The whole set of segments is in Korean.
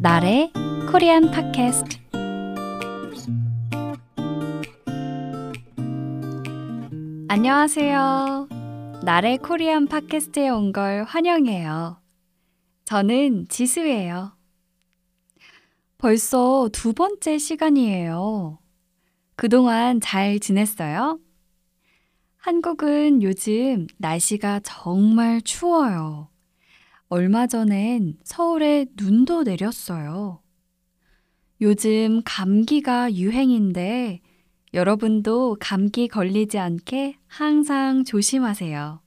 나래 코리안 팟캐스트 안녕하세요. 나래 코리안 팟캐스트에 온 걸 환영해요. 저는 지수예요. 벌써 두 번째 시간이에요. 그동안 잘 지냈어요? 한국은 요즘 날씨가 정말 추워요. 얼마 전엔 서울에 눈도 내렸어요. 요즘 감기가 유행인데 여러분도 감기 걸리지 않게 항상 조심하세요.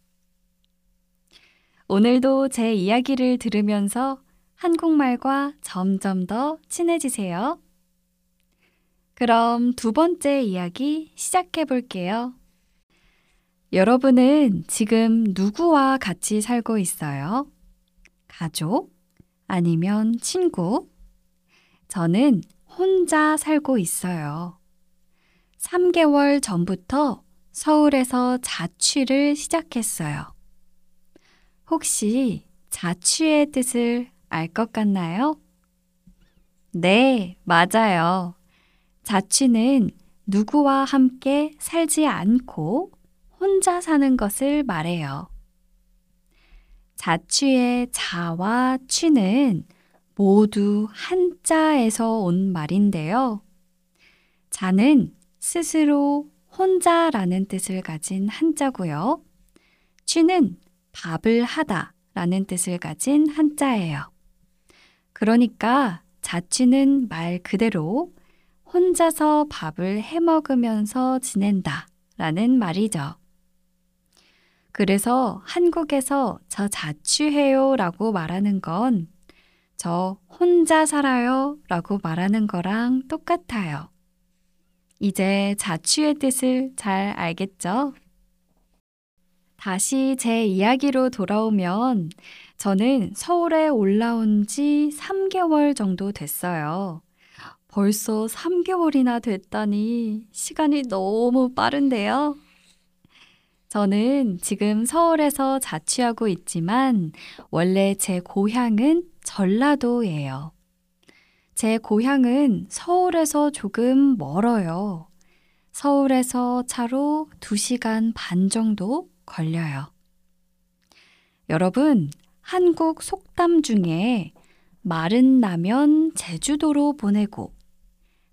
오늘도 제 이야기를 들으면서 한국말과 점점 더 친해지세요. 그럼 두 번째 이야기 시작해 볼게요. 여러분은 지금 누구와 같이 살고 있어요? 가족? 아니면 친구? 저는 혼자 살고 있어요. 3개월 전부터 서울에서 자취를 시작했어요. 혹시 자취의 뜻을 알 것 같나요? 네, 맞아요. 자취는 누구와 함께 살지 않고 혼자 사는 것을 말해요. 자취의 자와 취는 모두 한자에서 온 말인데요. 자는 스스로 혼자라는 뜻을 가진 한자고요. 취는 밥을 하다 라는 뜻을 가진 한자예요. 그러니까 자취는 말 그대로 혼자서 밥을 해 먹으면서 지낸다 라는 말이죠. 그래서 한국에서 저 자취해요 라고 말하는 건 저 혼자 살아요 라고 말하는 거랑 똑같아요. 이제 자취의 뜻을 잘 알겠죠? 다시 제 이야기로 돌아오면 저는 서울에 올라온 지 3개월 정도 됐어요. 벌써 3개월이나 됐다니 시간이 너무 빠른데요. 저는 지금 서울에서 자취하고 있지만 원래 제 고향은 전라도예요. 제 고향은 서울에서 조금 멀어요. 서울에서 차로 2시간 반 정도 걸려요. 여러분, 한국 속담 중에 말은 나면 제주도로 보내고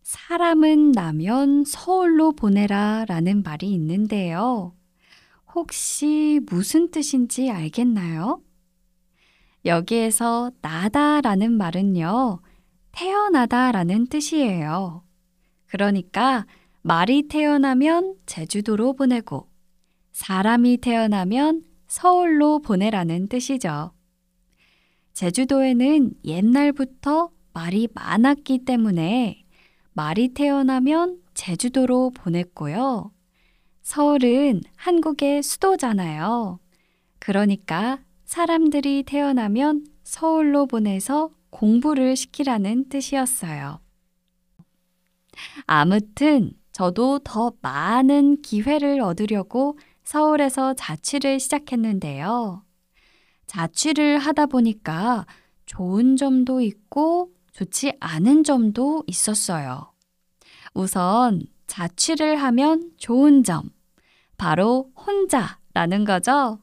사람은 나면 서울로 보내라 라는 말이 있는데요. 혹시 무슨 뜻인지 알겠나요? 여기에서 나다라는 말은요, 태어나다라는 뜻이에요. 그러니까 말이 태어나면 제주도로 보내고 사람이 태어나면 서울로 보내라는 뜻이죠. 제주도에는 옛날부터 말이 많았기 때문에 말이 태어나면 제주도로 보냈고요. 서울은 한국의 수도잖아요. 그러니까 사람들이 태어나면 서울로 보내서 공부를 시키라는 뜻이었어요. 아무튼 저도 더 많은 기회를 얻으려고 서울에서 자취를 시작했는데요. 자취를 하다 보니까 좋은 점도 있고 좋지 않은 점도 있었어요. 우선 자취를 하면 좋은 점. 바로 혼자라는 거죠.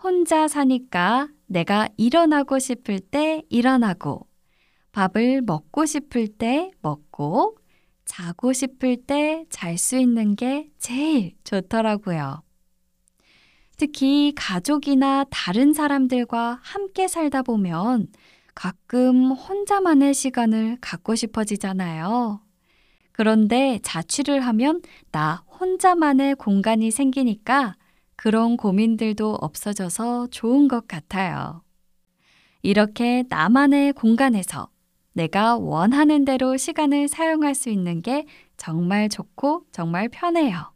혼자 사니까 내가 일어나고 싶을 때 일어나고, 밥을 먹고 싶을 때 먹고, 자고 싶을 때 잘 수 있는 게 제일 좋더라고요. 특히 가족이나 다른 사람들과 함께 살다 보면 가끔 혼자만의 시간을 갖고 싶어지잖아요. 그런데 자취를 하면 나 혼자만의 공간이 생기니까 그런 고민들도 없어져서 좋은 것 같아요. 이렇게 나만의 공간에서 내가 원하는 대로 시간을 사용할 수 있는 게 정말 좋고 정말 편해요.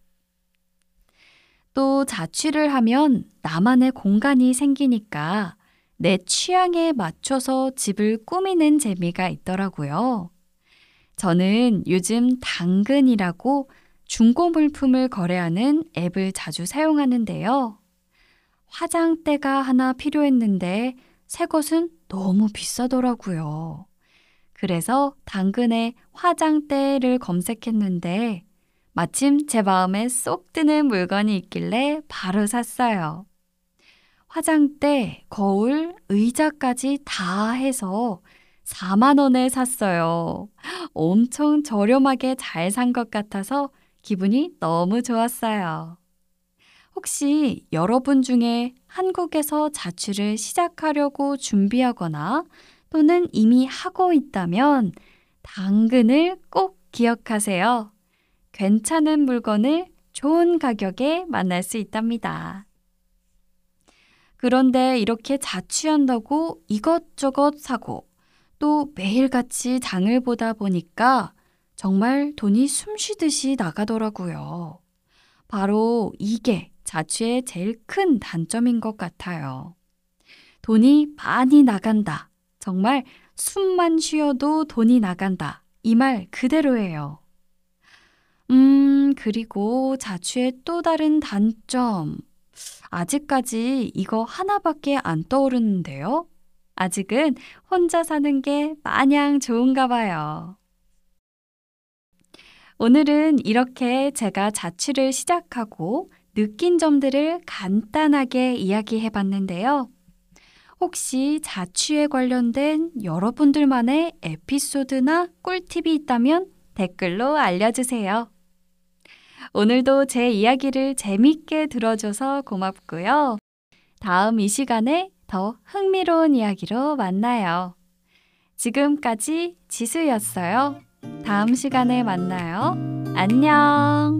또 자취를 하면 나만의 공간이 생기니까 내 취향에 맞춰서 집을 꾸미는 재미가 있더라고요. 저는 요즘 당근이라고 중고 물품을 거래하는 앱을 자주 사용하는데요. 화장대가 하나 필요했는데 새 것은 너무 비싸더라고요. 그래서 당근에 화장대를 검색했는데 마침 제 마음에 쏙 드는 물건이 있길래 바로 샀어요. 화장대, 거울, 의자까지 다 해서 4만 원에 샀어요. 엄청 저렴하게 잘 산 것 같아서 기분이 너무 좋았어요. 혹시 여러분 중에 한국에서 자취를 시작하려고 준비하거나 또는 이미 하고 있다면 당근을 꼭 기억하세요. 괜찮은 물건을 좋은 가격에 만날 수 있답니다. 그런데 이렇게 자취한다고 이것저것 사고 또 매일같이 장을 보다 보니까 정말 돈이 숨 쉬듯이 나가더라고요. 바로 이게 자취의 제일 큰 단점인 것 같아요. 돈이 많이 나간다. 정말 숨만 쉬어도 돈이 나간다. 이 말 그대로예요. 음, 그리고 자취의 또 다른 단점. 아직까지 이거 하나밖에 안 떠오르는데요. 아직은 혼자 사는 게 마냥 좋은가 봐요. 오늘은 이렇게 제가 자취를 시작하고 느낀 점들을 간단하게 이야기해 봤는데요. 혹시 자취에 관련된 여러분들만의 에피소드나 꿀팁이 있다면 댓글로 알려주세요. 오늘도 제 이야기를 재밌게 들어줘서 고맙고요. 다음 이 시간에 더 흥미로운 이야기로 만나요. 지금까지 지수였어요. 다음 시간에 만나요. 안녕!